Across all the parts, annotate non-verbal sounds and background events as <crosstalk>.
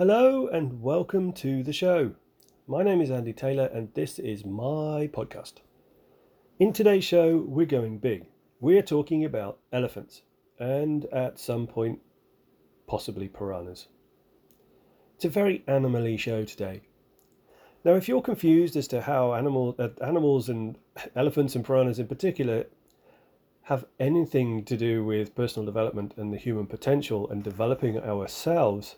Hello and welcome to the show. My name is Andy Taylor and this is my podcast. In today's show, we're going big. We're talking about elephants and at some point, possibly piranhas. It's a very animally show today. Now, if you're confused as to how animal, uh, animals and <laughs> elephants and piranhas in particular have anything to do with personal development and the human potential and developing ourselves,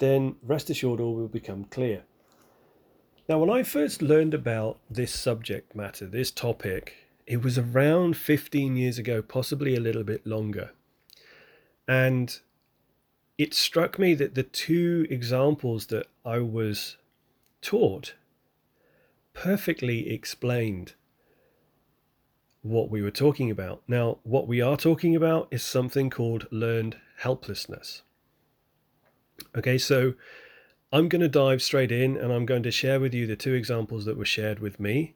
then rest assured all will become clear. Now, when I first learned about this subject matter, this topic, it was around 15 years ago, possibly a little bit longer. And it struck me that the two examples that I was taught perfectly explained what we were talking about. Now, what we are talking about is something called learned helplessness. Okay, so I'm going to dive straight in and I'm going to share with you the two examples that were shared with me.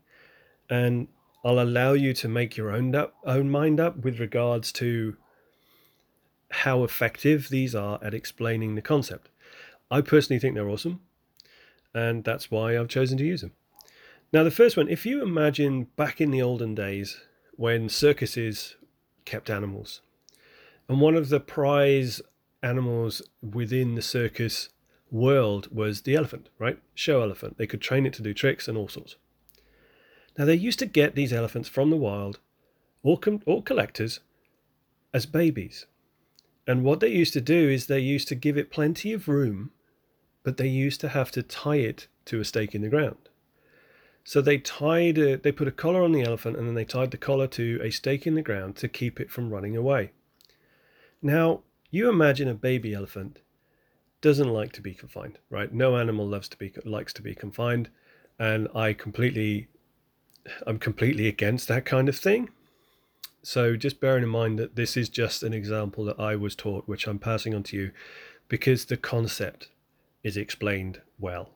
And I'll allow you to make your own up, own mind up with regards to how effective these are at explaining the concept. I personally think they're awesome, and that's why I've chosen to use them. Now, the first one, if you imagine back in the olden days when circuses kept animals, and one of the prize animals within the circus world was the elephant, right? Show elephant. They could train it to do tricks and all sorts. Now, they used to get these elephants from the wild, or, com- or collectors, as babies. And what they used to do is they used to give it plenty of room, but they used to have to tie it to a stake in the ground. So they tied a, they put a collar on the elephant and then they tied the collar to a stake in the ground to keep it from running away. Now, you imagine a baby elephant doesn't like to be confined, right? No animal loves to be likes to be confined, and I completely I'm completely against that kind of thing. So just bearing in mind that this is just an example that I was taught, which I'm passing on to you, because the concept is explained well.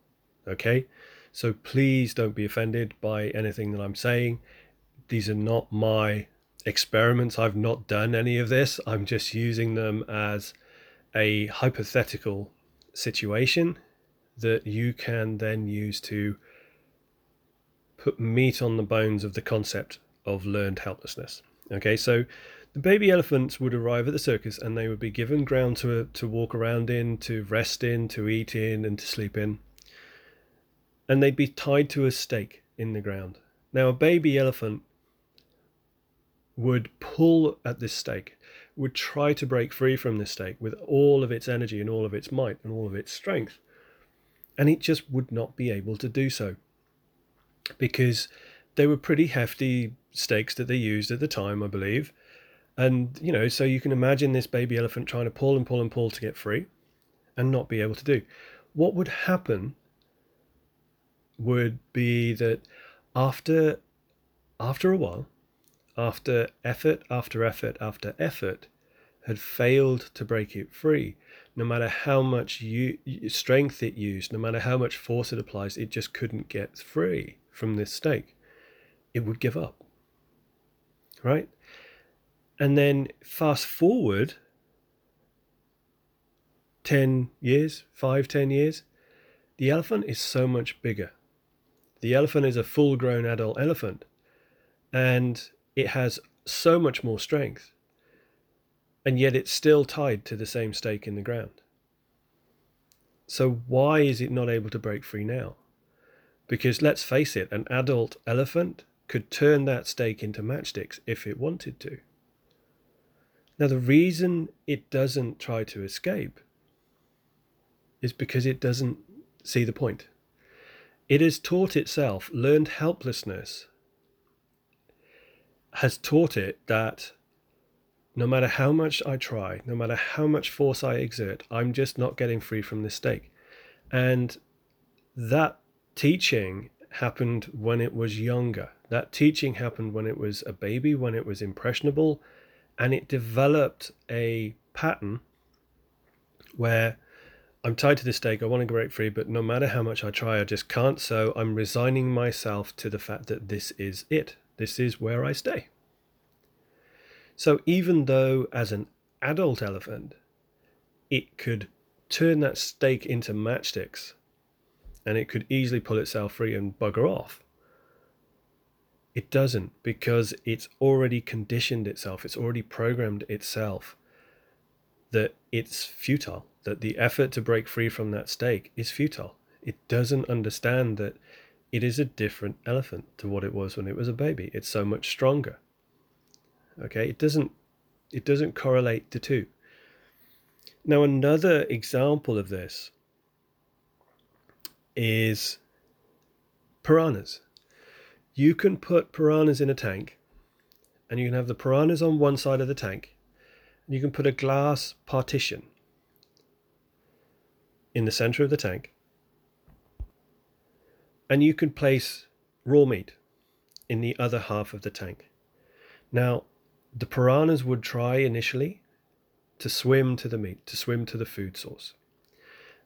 Okay? So please don't be offended by anything that I'm saying. These are not my experiments. I've not done any of this. I'm just using them as a hypothetical situation that you can then use to put meat on the bones of the concept of learned helplessness. Okay, so the baby elephants would arrive at the circus and they would be given ground to, to walk around in, to rest in, to eat in, and to sleep in. And they'd be tied to a stake in the ground. Now, a baby elephant would pull at this stake, would try to break free from this stake with all of its energy and all of its might and all of its strength. And it just would not be able to do so because they were pretty hefty stakes that they used at the time, I believe. And, you know, so you can imagine this baby elephant trying to pull and pull and pull to get free and not be able to do. What would happen would be that after after a while, after effort after effort after effort, had failed to break it free, no matter how much you, strength it used, no matter how much force it applies, it just couldn't get free from this stake, it would give up. Right? And then fast forward 10 years, 5, 10 years, the elephant is so much bigger. The elephant is a full grown adult elephant and it has so much more strength. And yet it's still tied to the same stake in the ground. So, why is it not able to break free now? Because let's face it, an adult elephant could turn that stake into matchsticks if it wanted to. Now, the reason it doesn't try to escape is because it doesn't see the point. It has taught itself, learned helplessness, has taught it that no matter how much I try, no matter how much force I exert, I'm just not getting free from this stake. And that teaching happened when it was younger. That teaching happened when it was a baby, when it was impressionable, and it developed a pattern where I'm tied to this stake, I want to break free, but no matter how much I try, I just can't. So I'm resigning myself to the fact that this is it. This is where I stay. So even though, as an adult elephant, it could turn that stake into matchsticks and it could easily pull itself free and bugger off. It doesn't because it's already conditioned itself, it's already programmed itself that it's futile, that the effort to break free from that stake is futile. It doesn't understand that it is a different elephant to what it was when it was a baby. It's so much stronger. Okay, it doesn't it doesn't correlate the two. Now another example of this is piranhas. You can put piranhas in a tank and you can have the piranhas on one side of the tank and you can put a glass partition in the center of the tank and you can place raw meat in the other half of the tank. Now, the piranhas would try initially to swim to the meat, to swim to the food source.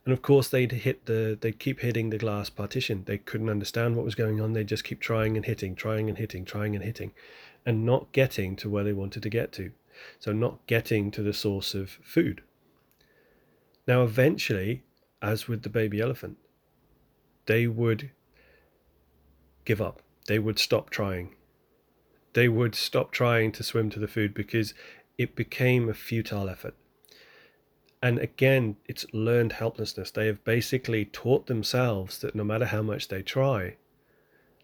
And of course, they'd hit the, they'd keep hitting the glass partition. They couldn't understand what was going on. They just keep trying and hitting, trying and hitting, trying and hitting, and not getting to where they wanted to get to. So, not getting to the source of food. Now, eventually, as with the baby elephant, they would give up. They would stop trying. They would stop trying to swim to the food because it became a futile effort. And again, it's learned helplessness. They have basically taught themselves that no matter how much they try,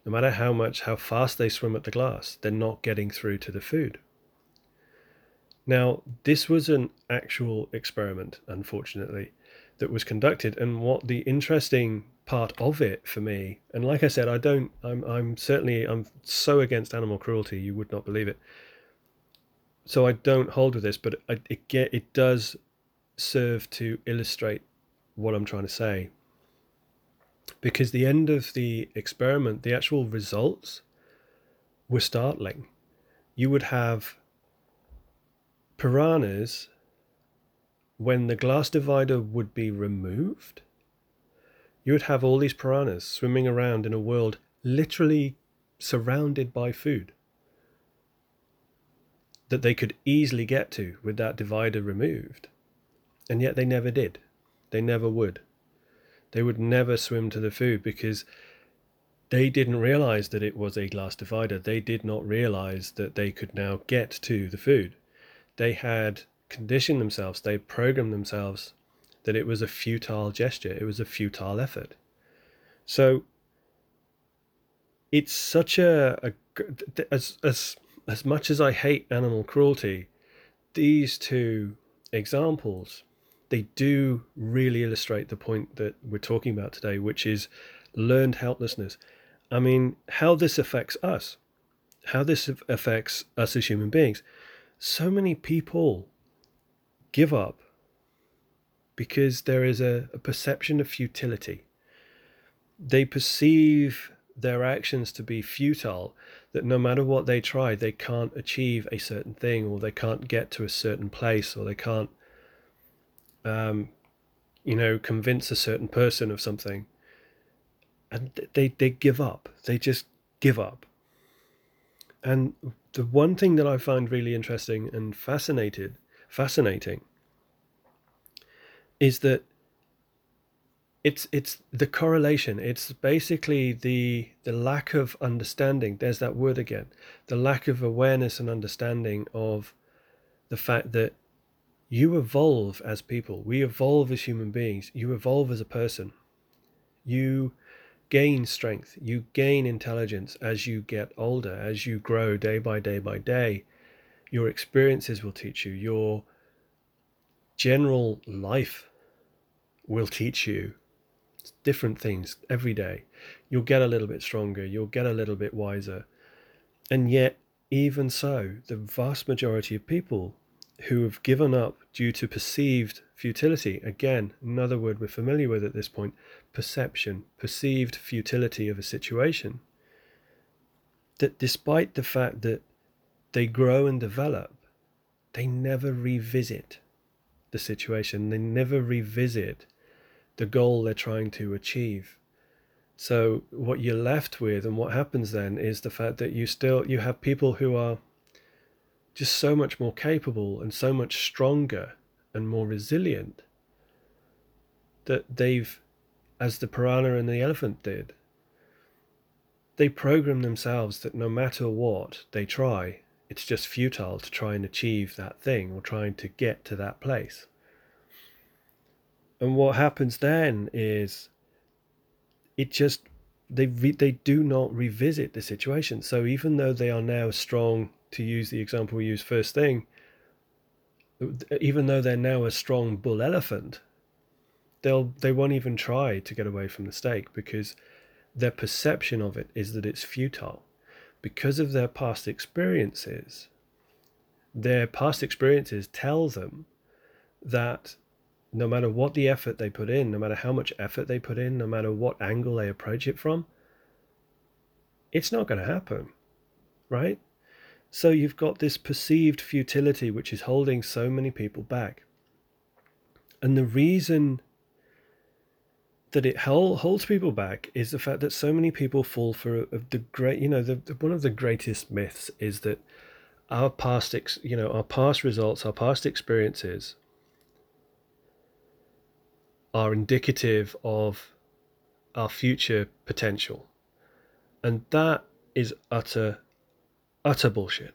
no matter how much, how fast they swim at the glass, they're not getting through to the food. Now, this was an actual experiment, unfortunately, that was conducted. And what the interesting part of it for me. And like I said, I don't. I'm. I'm certainly. I'm so against animal cruelty. You would not believe it. So I don't hold with this, but it, it get it does serve to illustrate what I'm trying to say. Because the end of the experiment, the actual results were startling. You would have piranhas when the glass divider would be removed you would have all these piranhas swimming around in a world literally surrounded by food that they could easily get to with that divider removed. And yet they never did. They never would. They would never swim to the food because they didn't realize that it was a glass divider. They did not realize that they could now get to the food. They had conditioned themselves, they programmed themselves that it was a futile gesture, it was a futile effort. So it's such a, a as as as much as I hate animal cruelty, these two examples they do really illustrate the point that we're talking about today, which is learned helplessness. I mean, how this affects us, how this affects us as human beings. So many people give up because there is a, a perception of futility. They perceive their actions to be futile, that no matter what they try, they can't achieve a certain thing, or they can't get to a certain place, or they can't, um, you know, convince a certain person of something. And they, they give up. They just give up. And the one thing that I find really interesting and fascinated, fascinating is that it's it's the correlation. It's basically the the lack of understanding. There's that word again the lack of awareness and understanding of the fact that you evolve as people. We evolve as human beings. You evolve as a person. You gain strength. You gain intelligence as you get older as you grow day by day by day. Your experiences will teach you. Your general life will teach you different things every day. You'll get a little bit stronger, you'll get a little bit wiser. And yet, even so, the vast majority of people who have given up due to perceived futility, again, another word we're familiar with at this point, perception, perceived futility of a situation, that despite the fact that they grow and develop, they never revisit the situation, they never revisit the goal they're trying to achieve. So what you're left with and what happens then is the fact that you still you have people who are just so much more capable and so much stronger and more resilient that they've, as the piranha and the elephant did, they program themselves that no matter what they try, it's just futile to try and achieve that thing or trying to get to that place. And what happens then is it just they they do not revisit the situation. So even though they are now strong, to use the example we used first thing, even though they're now a strong bull elephant, they'll they won't even try to get away from the stake because their perception of it is that it's futile because of their past experiences their past experiences tell them that no matter what the effort they put in no matter how much effort they put in no matter what angle they approach it from it's not going to happen right? So you've got this perceived futility which is holding so many people back. And the reason that it holds people back is the fact that so many people fall for the great you know the, one of the greatest myths is that our past ex, you know our past results our past experiences are indicative of our future potential and that is utter utter bullshit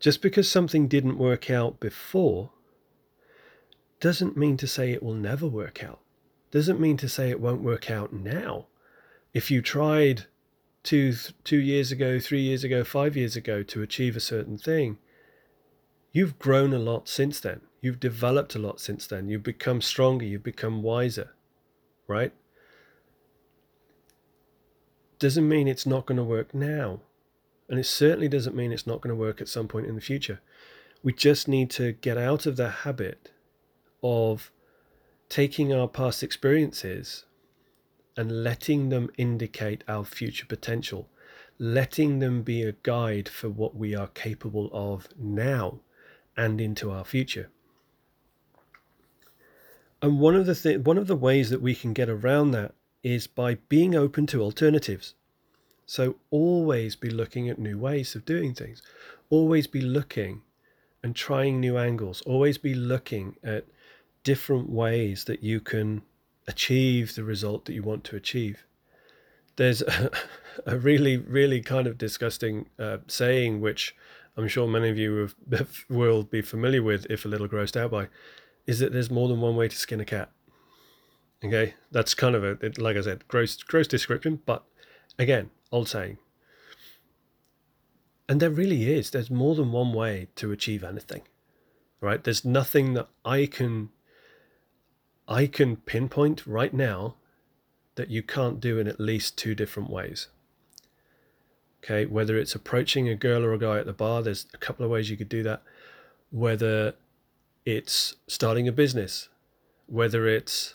just because something didn't work out before doesn't mean to say it will never work out. Doesn't mean to say it won't work out now. If you tried two two years ago, three years ago, five years ago to achieve a certain thing, you've grown a lot since then. You've developed a lot since then. You've become stronger. You've become wiser, right? Doesn't mean it's not going to work now. And it certainly doesn't mean it's not going to work at some point in the future. We just need to get out of the habit of taking our past experiences and letting them indicate our future potential, letting them be a guide for what we are capable of now and into our future. And one of the th- one of the ways that we can get around that is by being open to alternatives. So always be looking at new ways of doing things. Always be looking and trying new angles. Always be looking at different ways that you can achieve the result that you want to achieve. There's a, <laughs> a really, really kind of disgusting uh, saying, which I'm sure many of you have, <laughs> will be familiar with, if a little grossed out by, is that there's more than one way to skin a cat. Okay, that's kind of a, like I said, gross, gross description, but again, old saying. And there really is. There's more than one way to achieve anything, right? There's nothing that I can I can pinpoint right now that you can't do in at least two different ways. Okay, whether it's approaching a girl or a guy at the bar, there's a couple of ways you could do that. Whether it's starting a business, whether it's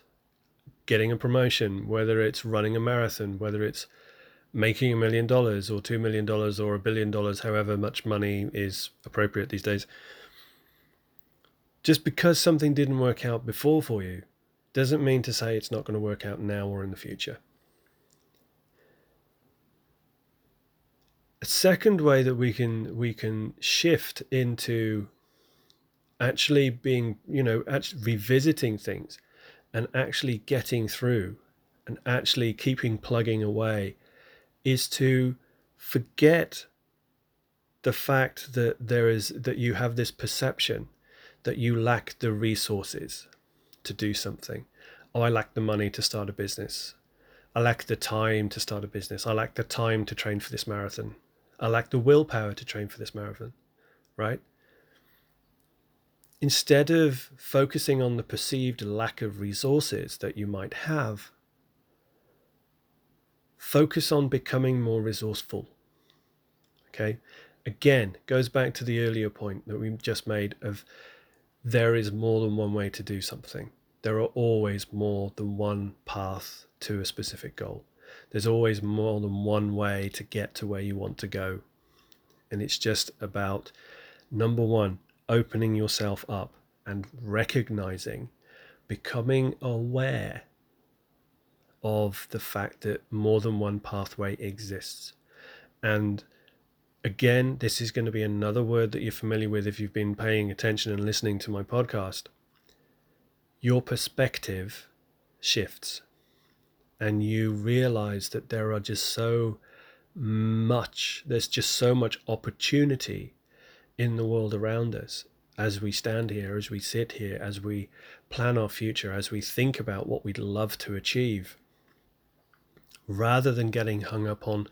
getting a promotion, whether it's running a marathon, whether it's making a million dollars or two million dollars or a billion dollars, however much money is appropriate these days. Just because something didn't work out before for you doesn't mean to say it's not going to work out now or in the future. A second way that we can we can shift into actually being, you know, actually revisiting things and actually getting through and actually keeping plugging away is to forget the fact that there is that you have this perception that you lack the resources to do something. Oh, I lack the money to start a business. I lack the time to start a business. I lack the time to train for this marathon. I lack the willpower to train for this marathon, right? Instead of focusing on the perceived lack of resources that you might have, focus on becoming more resourceful. Okay? Again, goes back to the earlier point that we just made of there is more than one way to do something. There are always more than one path to a specific goal. There's always more than one way to get to where you want to go. And it's just about number one, opening yourself up and recognizing, becoming aware of the fact that more than one pathway exists. And again, this is going to be another word that you're familiar with if you've been paying attention and listening to my podcast. your perspective shifts and you realize that there are just so much, there's just so much opportunity in the world around us as we stand here, as we sit here, as we plan our future, as we think about what we'd love to achieve, rather than getting hung up on,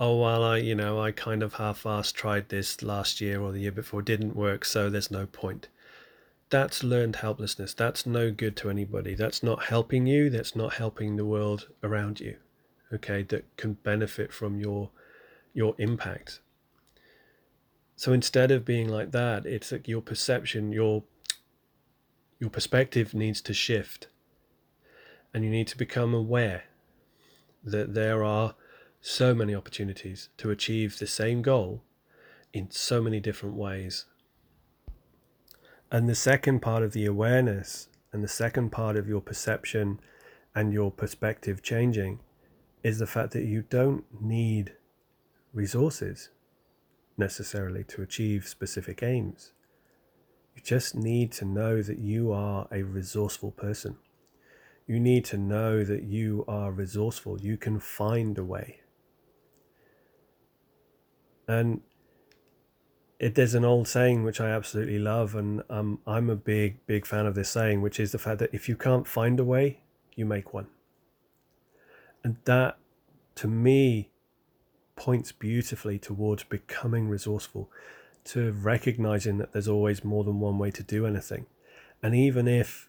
oh, well, I, you know, I kind of half assed tried this last year or the year before, didn't work, so there's no point. That's learned helplessness. That's no good to anybody. That's not helping you. That's not helping the world around you. Okay, that can benefit from your your impact. So instead of being like that, it's like your perception, your your perspective needs to shift. And you need to become aware that there are so many opportunities to achieve the same goal in so many different ways. And the second part of the awareness and the second part of your perception and your perspective changing is the fact that you don't need resources necessarily to achieve specific aims. You just need to know that you are a resourceful person. You need to know that you are resourceful. You can find a way. And it, there's an old saying which I absolutely love, and um, I'm a big, big fan of this saying, which is the fact that if you can't find a way, you make one. And that, to me, points beautifully towards becoming resourceful, to recognizing that there's always more than one way to do anything. And even if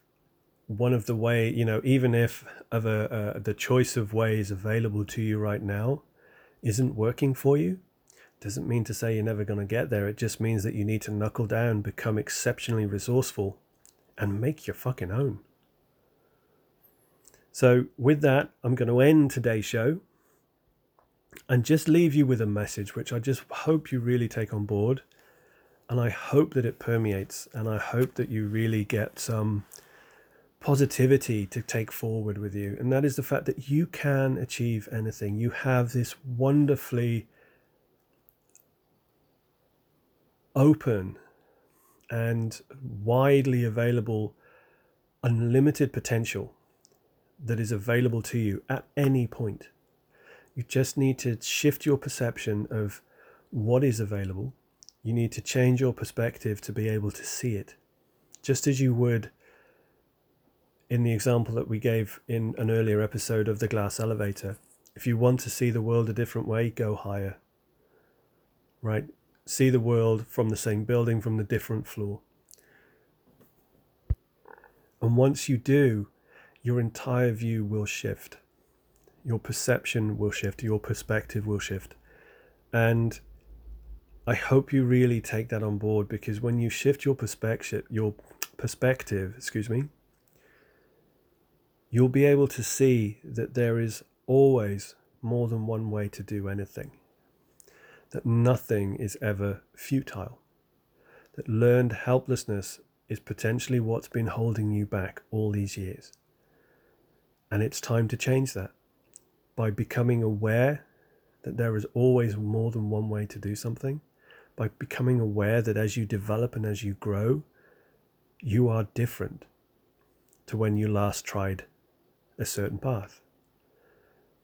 one of the way, you know, even if of a, uh, the choice of ways available to you right now isn't working for you, doesn't mean to say you're never going to get there. It just means that you need to knuckle down, become exceptionally resourceful, and make your fucking own. So, with that, I'm going to end today's show and just leave you with a message which I just hope you really take on board. And I hope that it permeates, and I hope that you really get some positivity to take forward with you. And that is the fact that you can achieve anything. You have this wonderfully open and widely available unlimited potential that is available to you at any point. You just need to shift your perception of what is available. You need to change your perspective to be able to see it. Just as you would in the example that we gave in an earlier episode of the glass elevator. If you want to see the world a different way, go higher. Right? See the world from the same building from the different floor. And once you do, your entire view will shift. Your perception will shift, your perspective will shift. And I hope you really take that on board because when you shift your perspective, your perspective, excuse me, you'll be able to see that there is always more than one way to do anything that nothing is ever futile, that learned helplessness is potentially what's been holding you back all these years. And it's time to change that by becoming aware that there is always more than one way to do something, by becoming aware that as you develop and as you grow, you are different to when you last tried a certain path.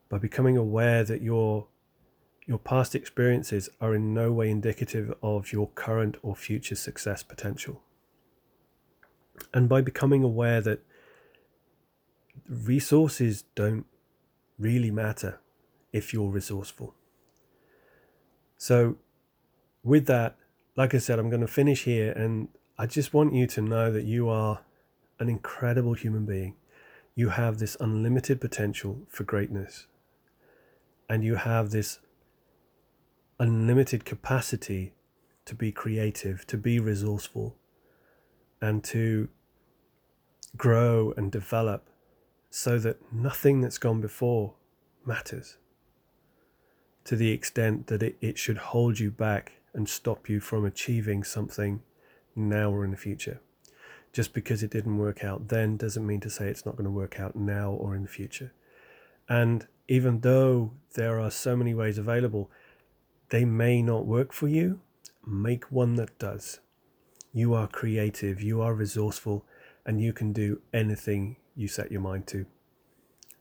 By becoming aware that you're your past experiences are in no way indicative of your current or future success potential. And by becoming aware that resources don't really matter if you're resourceful. So, with that, like I said, I'm going to finish here, and I just want you to know that you are an incredible human being. You have this unlimited potential for greatness, and you have this unlimited capacity to be creative, to be resourceful, and to grow and develop so that nothing that's gone before matters to the extent that it, it should hold you back and stop you from achieving something now or in the future. Just because it didn't work out then doesn't mean to say it's not going to work out now or in the future. And even though there are so many ways available, they may not work for you. Make one that does. You are creative, you are resourceful, and you can do anything you set your mind to.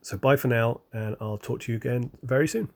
So, bye for now, and I'll talk to you again very soon.